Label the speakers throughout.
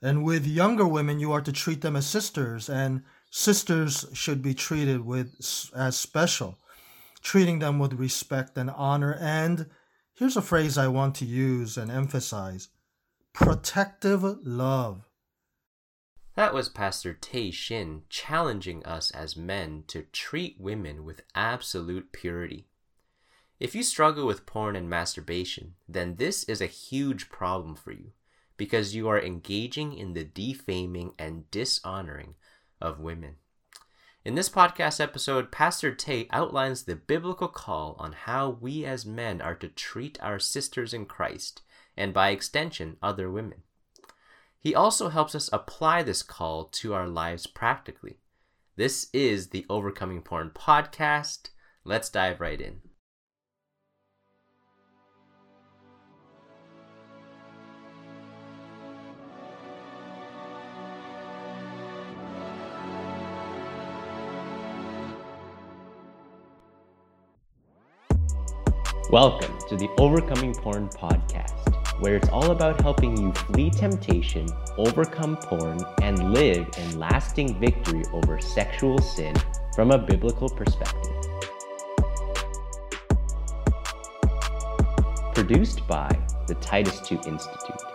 Speaker 1: And with younger women, you are to treat them as sisters, and sisters should be treated with as special, treating them with respect and honor. And here's a phrase I want to use and emphasize protective love.
Speaker 2: That was Pastor Tay Shin challenging us as men to treat women with absolute purity. If you struggle with porn and masturbation, then this is a huge problem for you because you are engaging in the defaming and dishonoring of women. In this podcast episode, Pastor Tay outlines the biblical call on how we as men are to treat our sisters in Christ and by extension, other women. He also helps us apply this call to our lives practically. This is the Overcoming Porn podcast. Let's dive right in. Welcome to the Overcoming Porn podcast, where it's all about helping you flee temptation, overcome porn, and live in lasting victory over sexual sin from a biblical perspective. Produced by the Titus II Institute.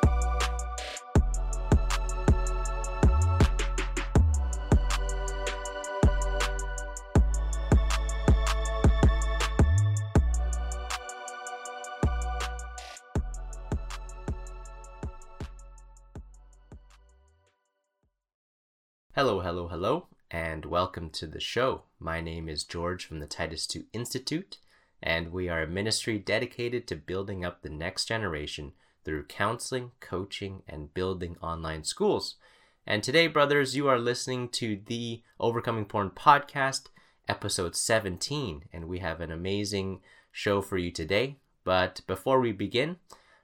Speaker 2: Hello, hello, hello, and welcome to the show. My name is George from the Titus II Institute, and we are a ministry dedicated to building up the next generation through counseling, coaching, and building online schools. And today, brothers, you are listening to the Overcoming Porn podcast, episode 17, and we have an amazing show for you today. But before we begin,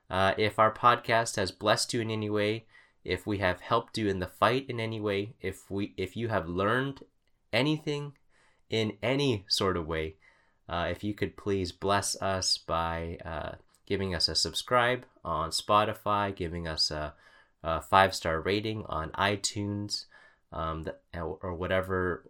Speaker 2: uh, if our podcast has blessed you in any way, if we have helped you in the fight in any way, if we if you have learned anything in any sort of way, uh, if you could please bless us by uh, giving us a subscribe on Spotify, giving us a, a five star rating on iTunes, um, or whatever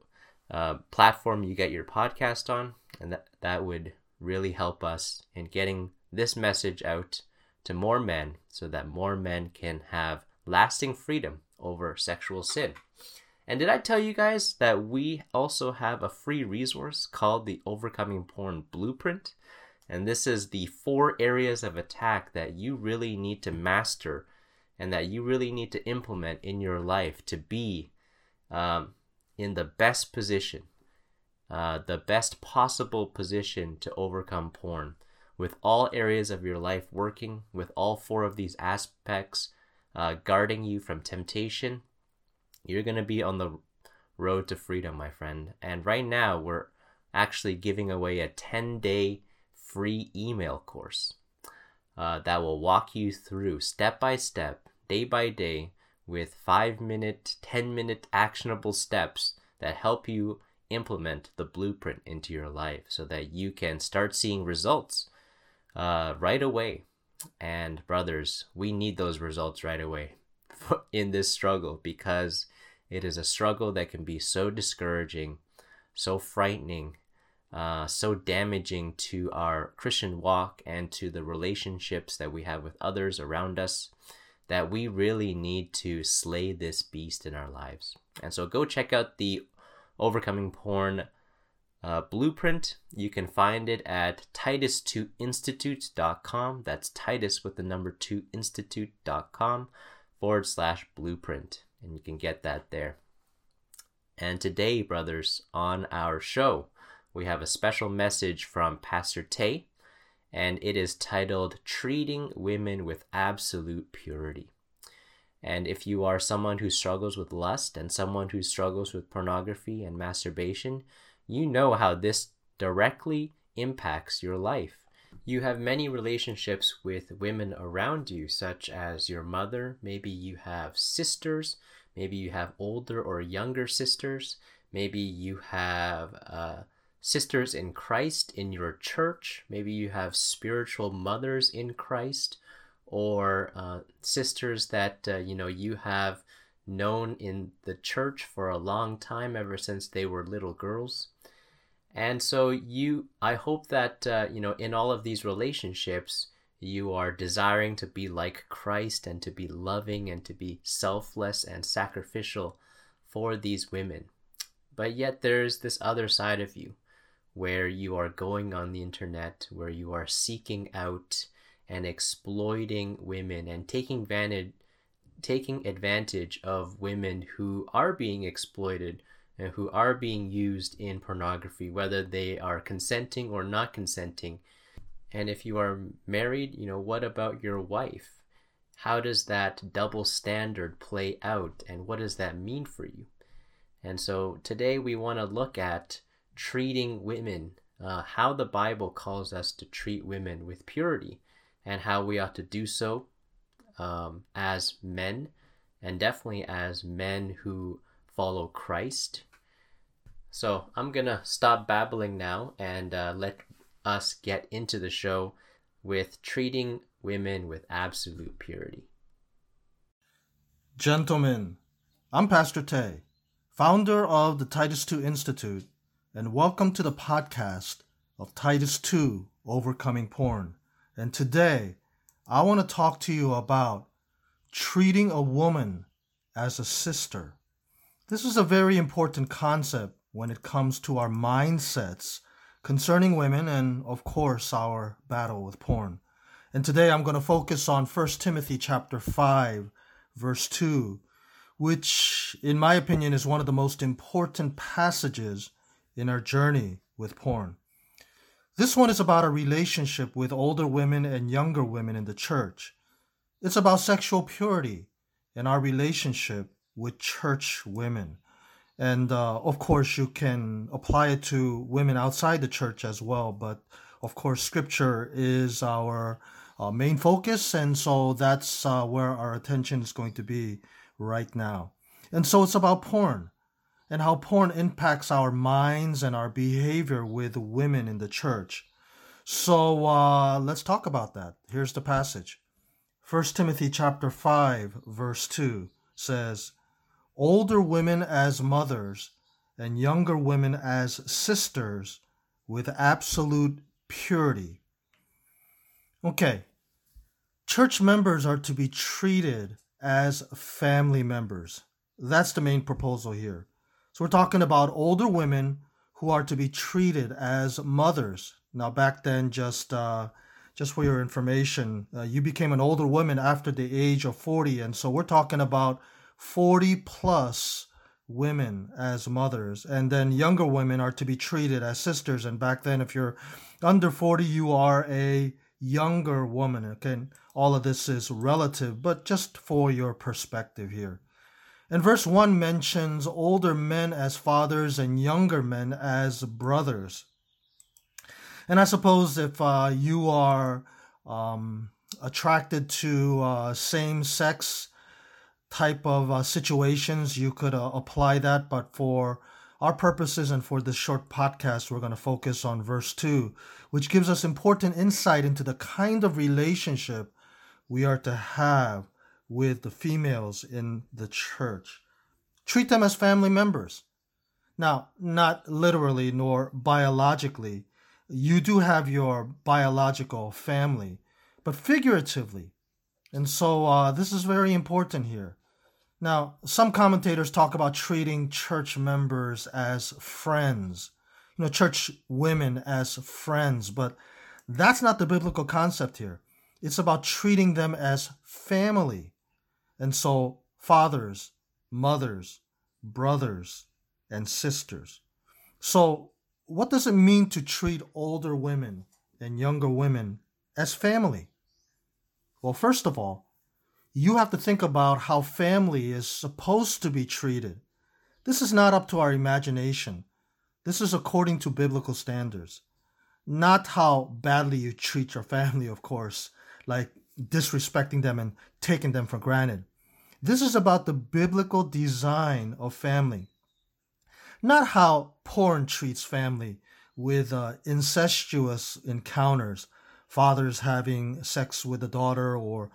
Speaker 2: uh, platform you get your podcast on, and that that would really help us in getting this message out to more men, so that more men can have lasting freedom over sexual sin. And did I tell you guys that we also have a free resource called the Overcoming Porn Blueprint? And this is the four areas of attack that you really need to master and that you really need to implement in your life to be um, in the best position, uh, the best possible position to overcome porn. With all areas of your life working, with all four of these aspects uh, guarding you from temptation, you're going to be on the road to freedom, my friend. And right now, we're actually giving away a 10 day free email course uh, that will walk you through step by step, day by day, with five minute, 10 minute actionable steps that help you implement the blueprint into your life so that you can start seeing results uh, right away and brothers, we need those results right away in this struggle because it is a struggle that can be so discouraging, so frightening, uh, so damaging to our Christian walk and to the relationships that we have with others around us that we really need to slay this beast in our lives. And so go check out the Overcoming Porn uh, blueprint. You can find it at titus2institute.com. That's Titus with the number 2 institute.com forward slash blueprint. And you can get that there. And today, brothers, on our show, we have a special message from Pastor Tay, and it is titled Treating Women with Absolute Purity. And if you are someone who struggles with lust and someone who struggles with pornography and masturbation, you know how this directly impacts your life. You have many relationships with women around you, such as your mother. Maybe you have sisters. Maybe you have older or younger sisters. Maybe you have uh, sisters in Christ in your church. Maybe you have spiritual mothers in Christ. or uh, sisters that uh, you know you have known in the church for a long time ever since they were little girls and so you i hope that uh, you know in all of these relationships you are desiring to be like christ and to be loving and to be selfless and sacrificial for these women. But yet there's this other side of you where you are going on the internet where you are seeking out and exploiting women and taking advantage taking advantage of women who are being exploited who are being used in pornography whether they are consenting or not consenting and if you are married you know what about your wife how does that double standard play out and what does that mean for you and so today we want to look at treating women uh, how the bible calls us to treat women with purity and how we ought to do so um, as men, and definitely as men who follow Christ. So I'm gonna stop babbling now and uh, let us get into the show with treating women with absolute purity.
Speaker 1: Gentlemen, I'm Pastor Tay, founder of the Titus II Institute, and welcome to the podcast of Titus II Overcoming Porn. And today, I want to talk to you about treating a woman as a sister. This is a very important concept when it comes to our mindsets concerning women and of course our battle with porn. And today I'm going to focus on 1 Timothy chapter 5 verse 2, which in my opinion is one of the most important passages in our journey with porn. This one is about a relationship with older women and younger women in the church. It's about sexual purity and our relationship with church women. And uh, of course, you can apply it to women outside the church as well. But of course, scripture is our uh, main focus. And so that's uh, where our attention is going to be right now. And so it's about porn and how porn impacts our minds and our behavior with women in the church. So uh, let's talk about that. Here's the passage. 1 Timothy chapter 5 verse 2 says, "Older women as mothers and younger women as sisters with absolute purity." Okay. Church members are to be treated as family members. That's the main proposal here. So we're talking about older women who are to be treated as mothers. Now, back then, just uh, just for your information, uh, you became an older woman after the age of 40, and so we're talking about 40 plus women as mothers, and then younger women are to be treated as sisters. And back then, if you're under 40, you are a younger woman. Okay, all of this is relative, but just for your perspective here. And verse 1 mentions older men as fathers and younger men as brothers. And I suppose if uh, you are um, attracted to uh, same sex type of uh, situations, you could uh, apply that. But for our purposes and for this short podcast, we're going to focus on verse 2, which gives us important insight into the kind of relationship we are to have with the females in the church. Treat them as family members. Now, not literally nor biologically. You do have your biological family, but figuratively. And so uh, this is very important here. Now, some commentators talk about treating church members as friends, you know, church women as friends, but that's not the biblical concept here. It's about treating them as family. And so, fathers, mothers, brothers, and sisters. So, what does it mean to treat older women and younger women as family? Well, first of all, you have to think about how family is supposed to be treated. This is not up to our imagination. This is according to biblical standards. Not how badly you treat your family, of course, like disrespecting them and taking them for granted. This is about the biblical design of family, not how porn treats family with uh, incestuous encounters, fathers having sex with a daughter or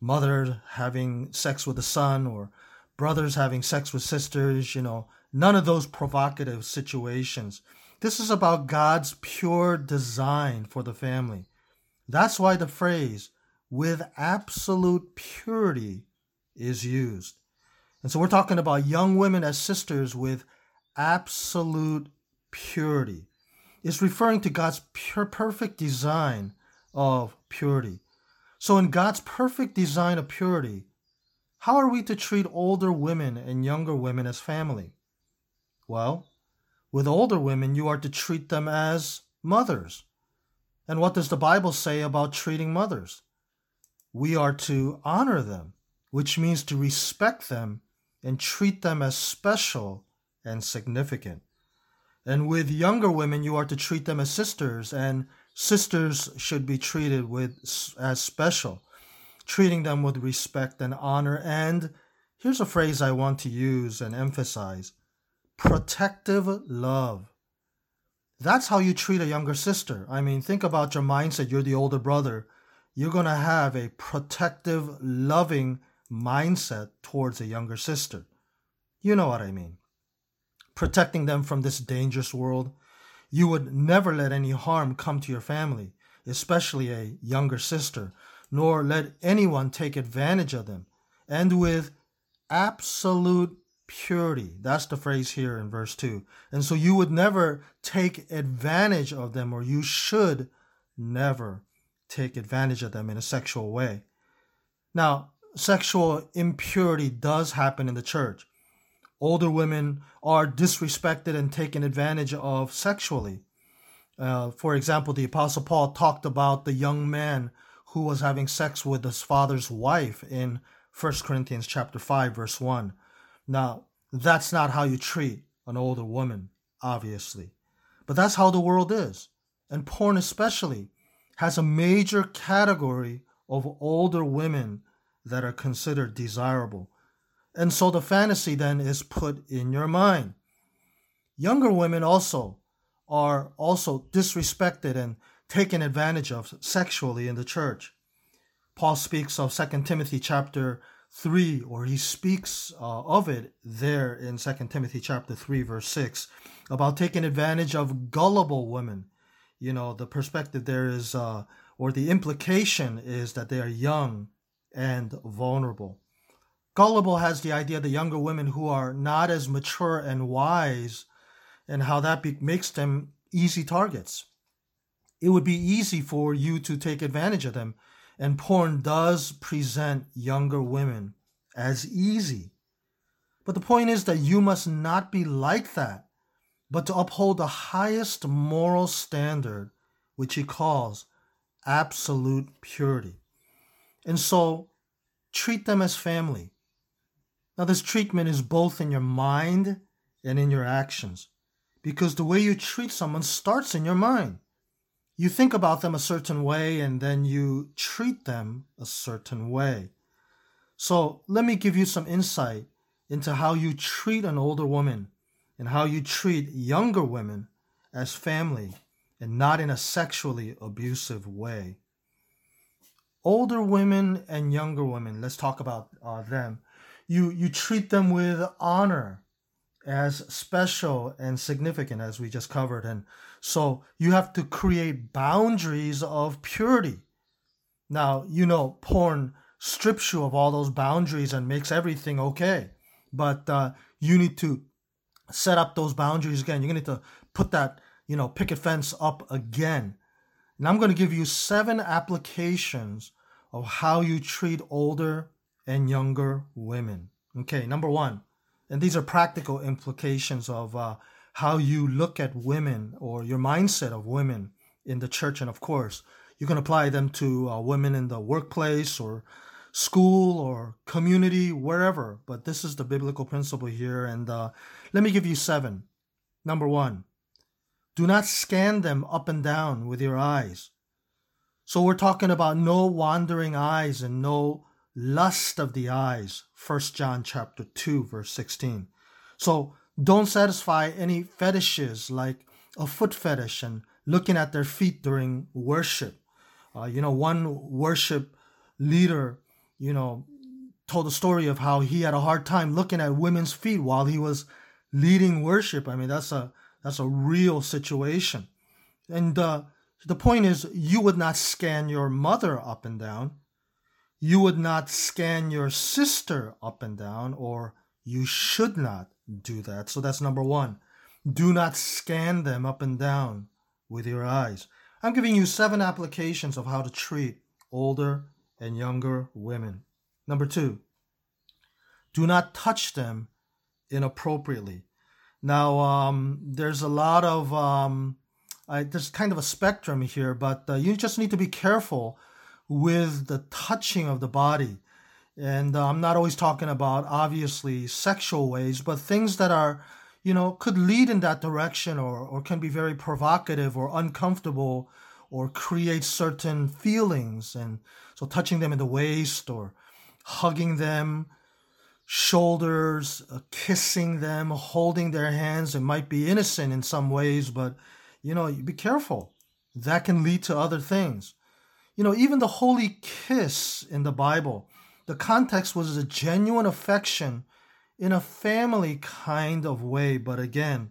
Speaker 1: mother having sex with a son or brothers having sex with sisters, you know, none of those provocative situations. This is about God's pure design for the family. That's why the phrase with absolute purity is used. And so we're talking about young women as sisters with absolute purity. It's referring to God's pure, perfect design of purity. So, in God's perfect design of purity, how are we to treat older women and younger women as family? Well, with older women, you are to treat them as mothers. And what does the Bible say about treating mothers? We are to honor them, which means to respect them and treat them as special and significant. And with younger women, you are to treat them as sisters, and sisters should be treated with as special, treating them with respect and honor. And here's a phrase I want to use and emphasize protective love. That's how you treat a younger sister. I mean, think about your mindset. You're the older brother. You're going to have a protective, loving mindset towards a younger sister. You know what I mean. Protecting them from this dangerous world. You would never let any harm come to your family, especially a younger sister, nor let anyone take advantage of them. And with absolute purity. That's the phrase here in verse 2. And so you would never take advantage of them, or you should never take advantage of them in a sexual way. Now, sexual impurity does happen in the church. Older women are disrespected and taken advantage of sexually. Uh, for example, the Apostle Paul talked about the young man who was having sex with his father's wife in 1 Corinthians chapter 5 verse 1. Now, that's not how you treat an older woman, obviously. But that's how the world is. And porn especially has a major category of older women that are considered desirable. And so the fantasy then is put in your mind. Younger women also are also disrespected and taken advantage of sexually in the church. Paul speaks of 2 Timothy chapter 3 or he speaks uh, of it there in 2 Timothy chapter 3 verse 6 about taking advantage of gullible women. You know, the perspective there is uh, or the implication is that they are young and vulnerable. Gullible has the idea that younger women who are not as mature and wise and how that be- makes them easy targets. It would be easy for you to take advantage of them and porn does present younger women as easy. But the point is that you must not be like that, but to uphold the highest moral standard, which he calls absolute purity. And so treat them as family. Now, this treatment is both in your mind and in your actions, because the way you treat someone starts in your mind you think about them a certain way and then you treat them a certain way. So let me give you some insight into how you treat an older woman and how you treat younger women as family and not in a sexually abusive way. Older women and younger women, let's talk about uh, them. You, you treat them with honor as special and significant as we just covered. And so you have to create boundaries of purity. Now, you know, porn strips you of all those boundaries and makes everything okay. But uh, you need to set up those boundaries again. You're going to need to put that, you know, picket fence up again. And I'm going to give you seven applications of how you treat older and younger women. Okay, number one, and these are practical implications of uh, how you look at women or your mindset of women in the church. And of course, you can apply them to uh, women in the workplace or school or community, wherever. But this is the biblical principle here. And uh, let me give you seven. Number one, do not scan them up and down with your eyes. So we're talking about no wandering eyes and no lust of the eyes. 1 John chapter 2 verse 16. So don't satisfy any fetishes like a foot fetish and looking at their feet during worship. Uh, you know, one worship leader, you know, told a story of how he had a hard time looking at women's feet while he was leading worship. I mean, that's a that's a real situation. And uh, the point is, you would not scan your mother up and down. You would not scan your sister up and down, or you should not do that. So that's number one. Do not scan them up and down with your eyes. I'm giving you seven applications of how to treat older and younger women. Number two, do not touch them inappropriately. Now, um, there's a lot of, um, I, there's kind of a spectrum here, but uh, you just need to be careful with the touching of the body. And uh, I'm not always talking about obviously sexual ways, but things that are, you know, could lead in that direction or, or can be very provocative or uncomfortable or create certain feelings. And so touching them in the waist or hugging them, shoulders, uh, kissing them, holding their hands. It might be innocent in some ways, but you know, be careful. That can lead to other things. You know, even the holy kiss in the Bible, the context was a genuine affection in a family kind of way. But again,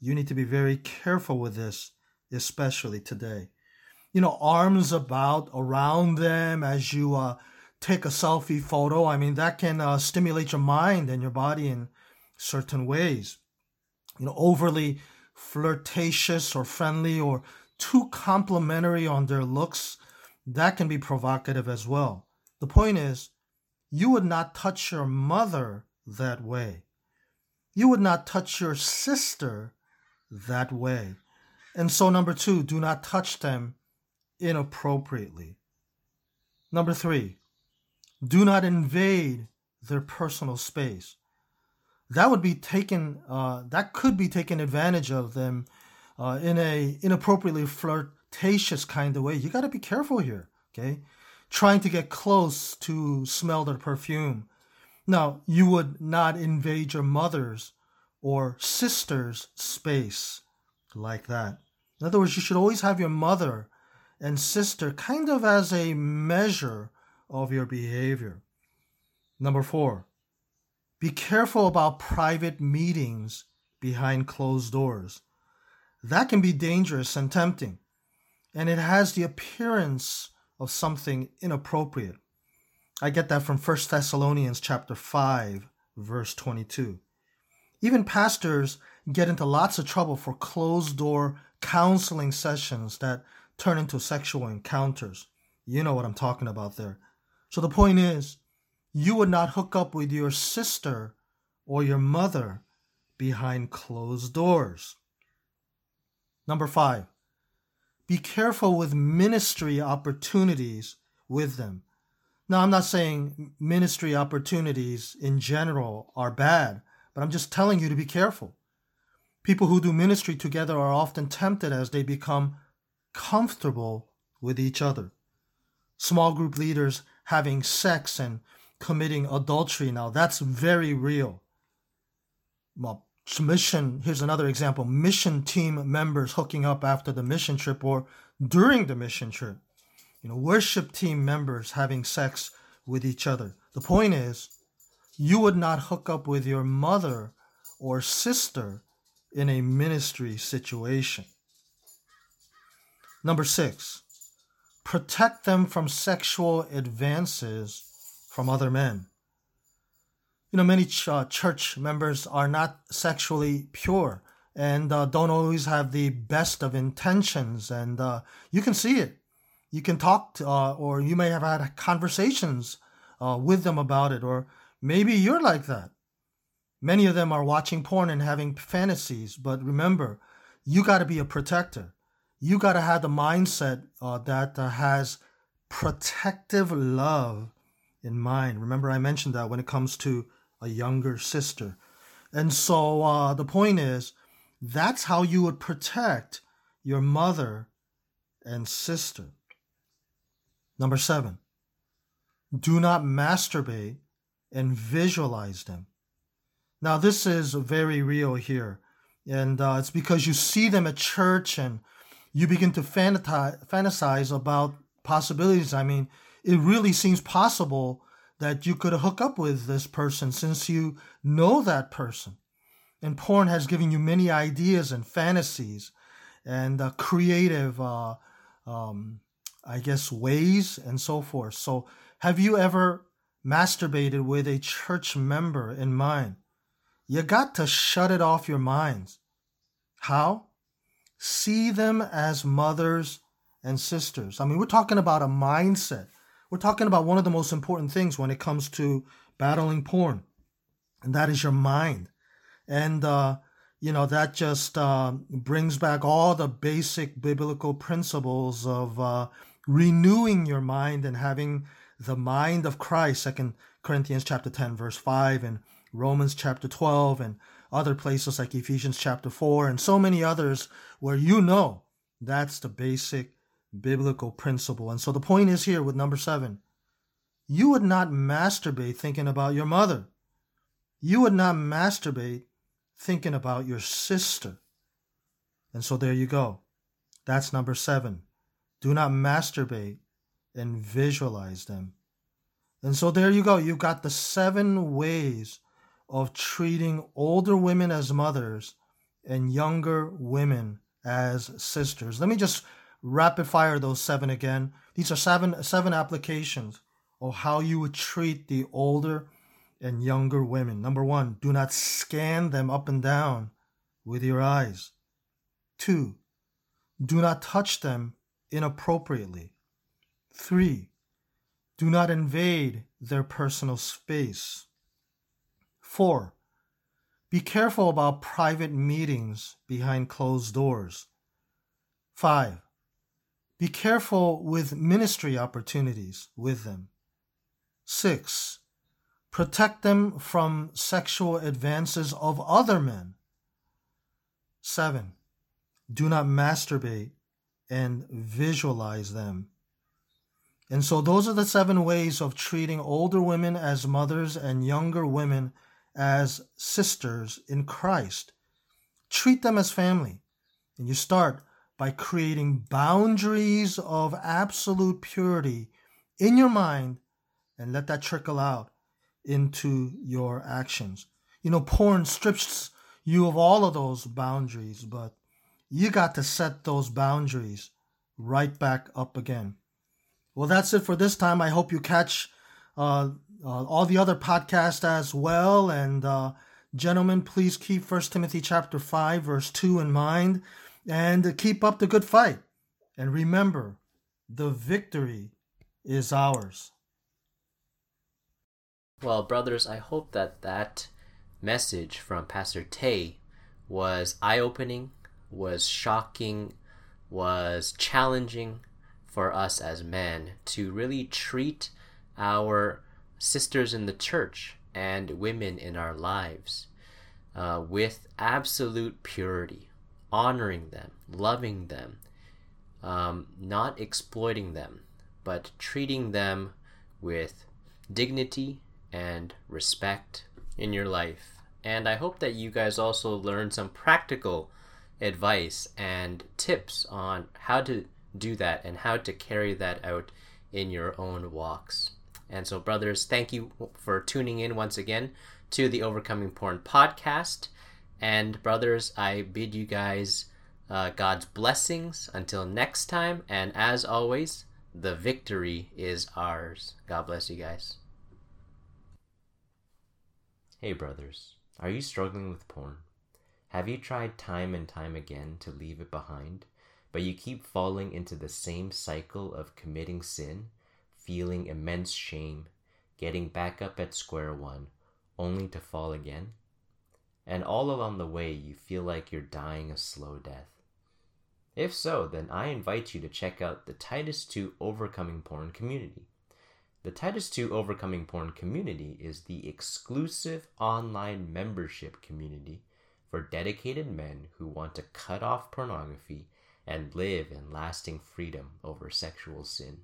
Speaker 1: you need to be very careful with this, especially today. You know, arms about around them as you uh, take a selfie photo. I mean, that can uh, stimulate your mind and your body in certain ways. You know, overly flirtatious or friendly or too complimentary on their looks, that can be provocative as well. The point is, you would not touch your mother that way. You would not touch your sister that way. And so, number two, do not touch them inappropriately. Number three, do not invade their personal space. That would be taken. Uh, that could be taken advantage of them uh, in a inappropriately flirtatious kind of way. You got to be careful here. Okay, trying to get close to smell their perfume. Now, you would not invade your mother's or sister's space like that. In other words, you should always have your mother and sister kind of as a measure of your behavior. Number four, be careful about private meetings behind closed doors. That can be dangerous and tempting, and it has the appearance of something inappropriate. I get that from 1 Thessalonians chapter 5 verse 22. Even pastors get into lots of trouble for closed door counseling sessions that turn into sexual encounters. You know what I'm talking about there. So the point is, you would not hook up with your sister or your mother behind closed doors. Number five, be careful with ministry opportunities with them. Now, I'm not saying ministry opportunities in general are bad, but I'm just telling you to be careful. People who do ministry together are often tempted as they become comfortable with each other. Small group leaders having sex and committing adultery now. That's very real. Well, mission, here's another example mission team members hooking up after the mission trip or during the mission trip. You know, worship team members having sex with each other. The point is, you would not hook up with your mother or sister in a ministry situation. Number six, protect them from sexual advances from other men. You know, many ch- uh, church members are not sexually pure and uh, don't always have the best of intentions, and uh, you can see it. You can talk to, uh, or you may have had conversations uh, with them about it, or maybe you're like that. Many of them are watching porn and having fantasies, but remember, you got to be a protector you got to have the mindset uh, that has protective love in mind. Remember, I mentioned that when it comes to a younger sister. And so uh, the point is, that's how you would protect your mother and sister. Number seven, do not masturbate and visualize them. Now, this is very real here. And uh, it's because you see them at church and you begin to fantasize about possibilities. I mean, it really seems possible that you could hook up with this person since you know that person. And porn has given you many ideas and fantasies and uh, creative, uh, um, I guess, ways and so forth. So, have you ever masturbated with a church member in mind? You got to shut it off your minds. How? See them as mothers and sisters. I mean, we're talking about a mindset. We're talking about one of the most important things when it comes to battling porn, and that is your mind. And, uh, you know, that just uh, brings back all the basic biblical principles of uh, renewing your mind and having the mind of Christ, Second Corinthians chapter 10, verse 5, and Romans chapter 12, and other places like Ephesians chapter 4, and so many others where you know that's the basic biblical principle. And so the point is here with number seven you would not masturbate thinking about your mother. You would not masturbate thinking about your sister. And so there you go. That's number seven. Do not masturbate and visualize them. And so there you go. You've got the seven ways of treating older women as mothers and younger women as sisters. Let me just rapid fire those seven again. These are seven seven applications of how you would treat the older and younger women. Number one, do not scan them up and down with your eyes. Two, do not touch them inappropriately. Three, do not invade their personal space. Four, be careful about private meetings behind closed doors. Five, be careful with ministry opportunities with them. Six, protect them from sexual advances of other men. Seven, do not masturbate and visualize them. And so, those are the seven ways of treating older women as mothers and younger women as sisters in Christ. Treat them as family. And you start by creating boundaries of absolute purity in your mind and let that trickle out into your actions. You know, porn strips you of all of those boundaries, but you got to set those boundaries right back up again. Well, that's it for this time. I hope you catch uh, uh, all the other podcasts as well. And uh, gentlemen, please keep First Timothy chapter five, verse two in mind and keep up the good fight. And remember, the victory is ours.
Speaker 2: Well, brothers, I hope that that message from Pastor Tay was eye opening, was shocking, was challenging for us as men to really treat our sisters in the church and women in our lives uh, with absolute purity honoring them, loving them, um, not exploiting them, but treating them with dignity and respect in your life. And I hope that you guys also learn some practical advice and tips on how to do that and how to carry that out in your own walks. And so, brothers, thank you for tuning in once again to the Overcoming Porn podcast. And brothers, I bid you guys uh, God's blessings until next time. And as always, the victory is ours. God bless you guys. Hey, brothers, are you struggling with porn? Have you tried time and time again to leave it behind, but you keep falling into the same cycle of committing sin, feeling immense shame, getting back up at square one, only to fall again? And all along the way you feel like you're dying a slow death. If so, then I invite you to check out the Titus 2 Overcoming Porn community. The Titus 2 Overcoming Porn community is the exclusive online membership community for dedicated men who want to cut off pornography and live in lasting freedom over sexual sin.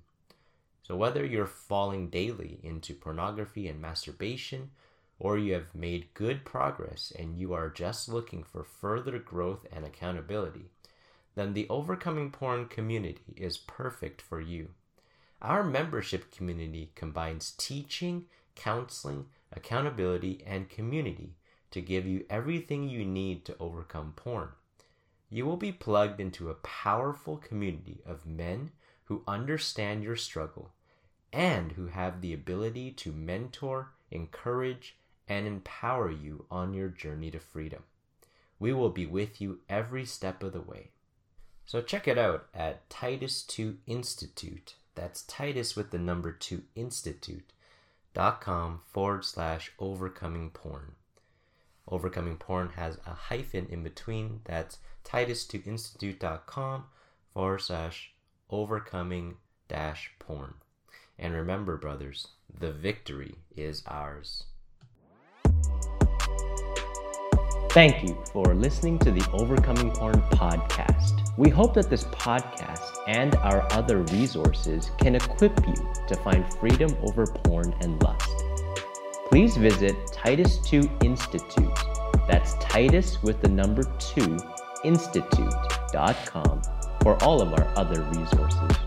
Speaker 2: So, whether you're falling daily into pornography and masturbation, or you have made good progress and you are just looking for further growth and accountability, then the Overcoming Porn community is perfect for you. Our membership community combines teaching, counseling, accountability, and community to give you everything you need to overcome porn. You will be plugged into a powerful community of men who understand your struggle and who have the ability to mentor, encourage, and empower you on your journey to freedom. We will be with you every step of the way. So check it out at Titus 2 Institute. That's Titus with the number 2 Institute.com forward slash overcoming porn. Overcoming porn has a hyphen in between. That's Titus2Institute.com forward slash overcoming dash porn. And remember, brothers, the victory is ours. Thank you for listening to the Overcoming Porn podcast. We hope that this podcast and our other resources can equip you to find freedom over porn and lust. Please visit Titus 2 Institute. That's Titus with the number 2 institute.com for all of our other resources.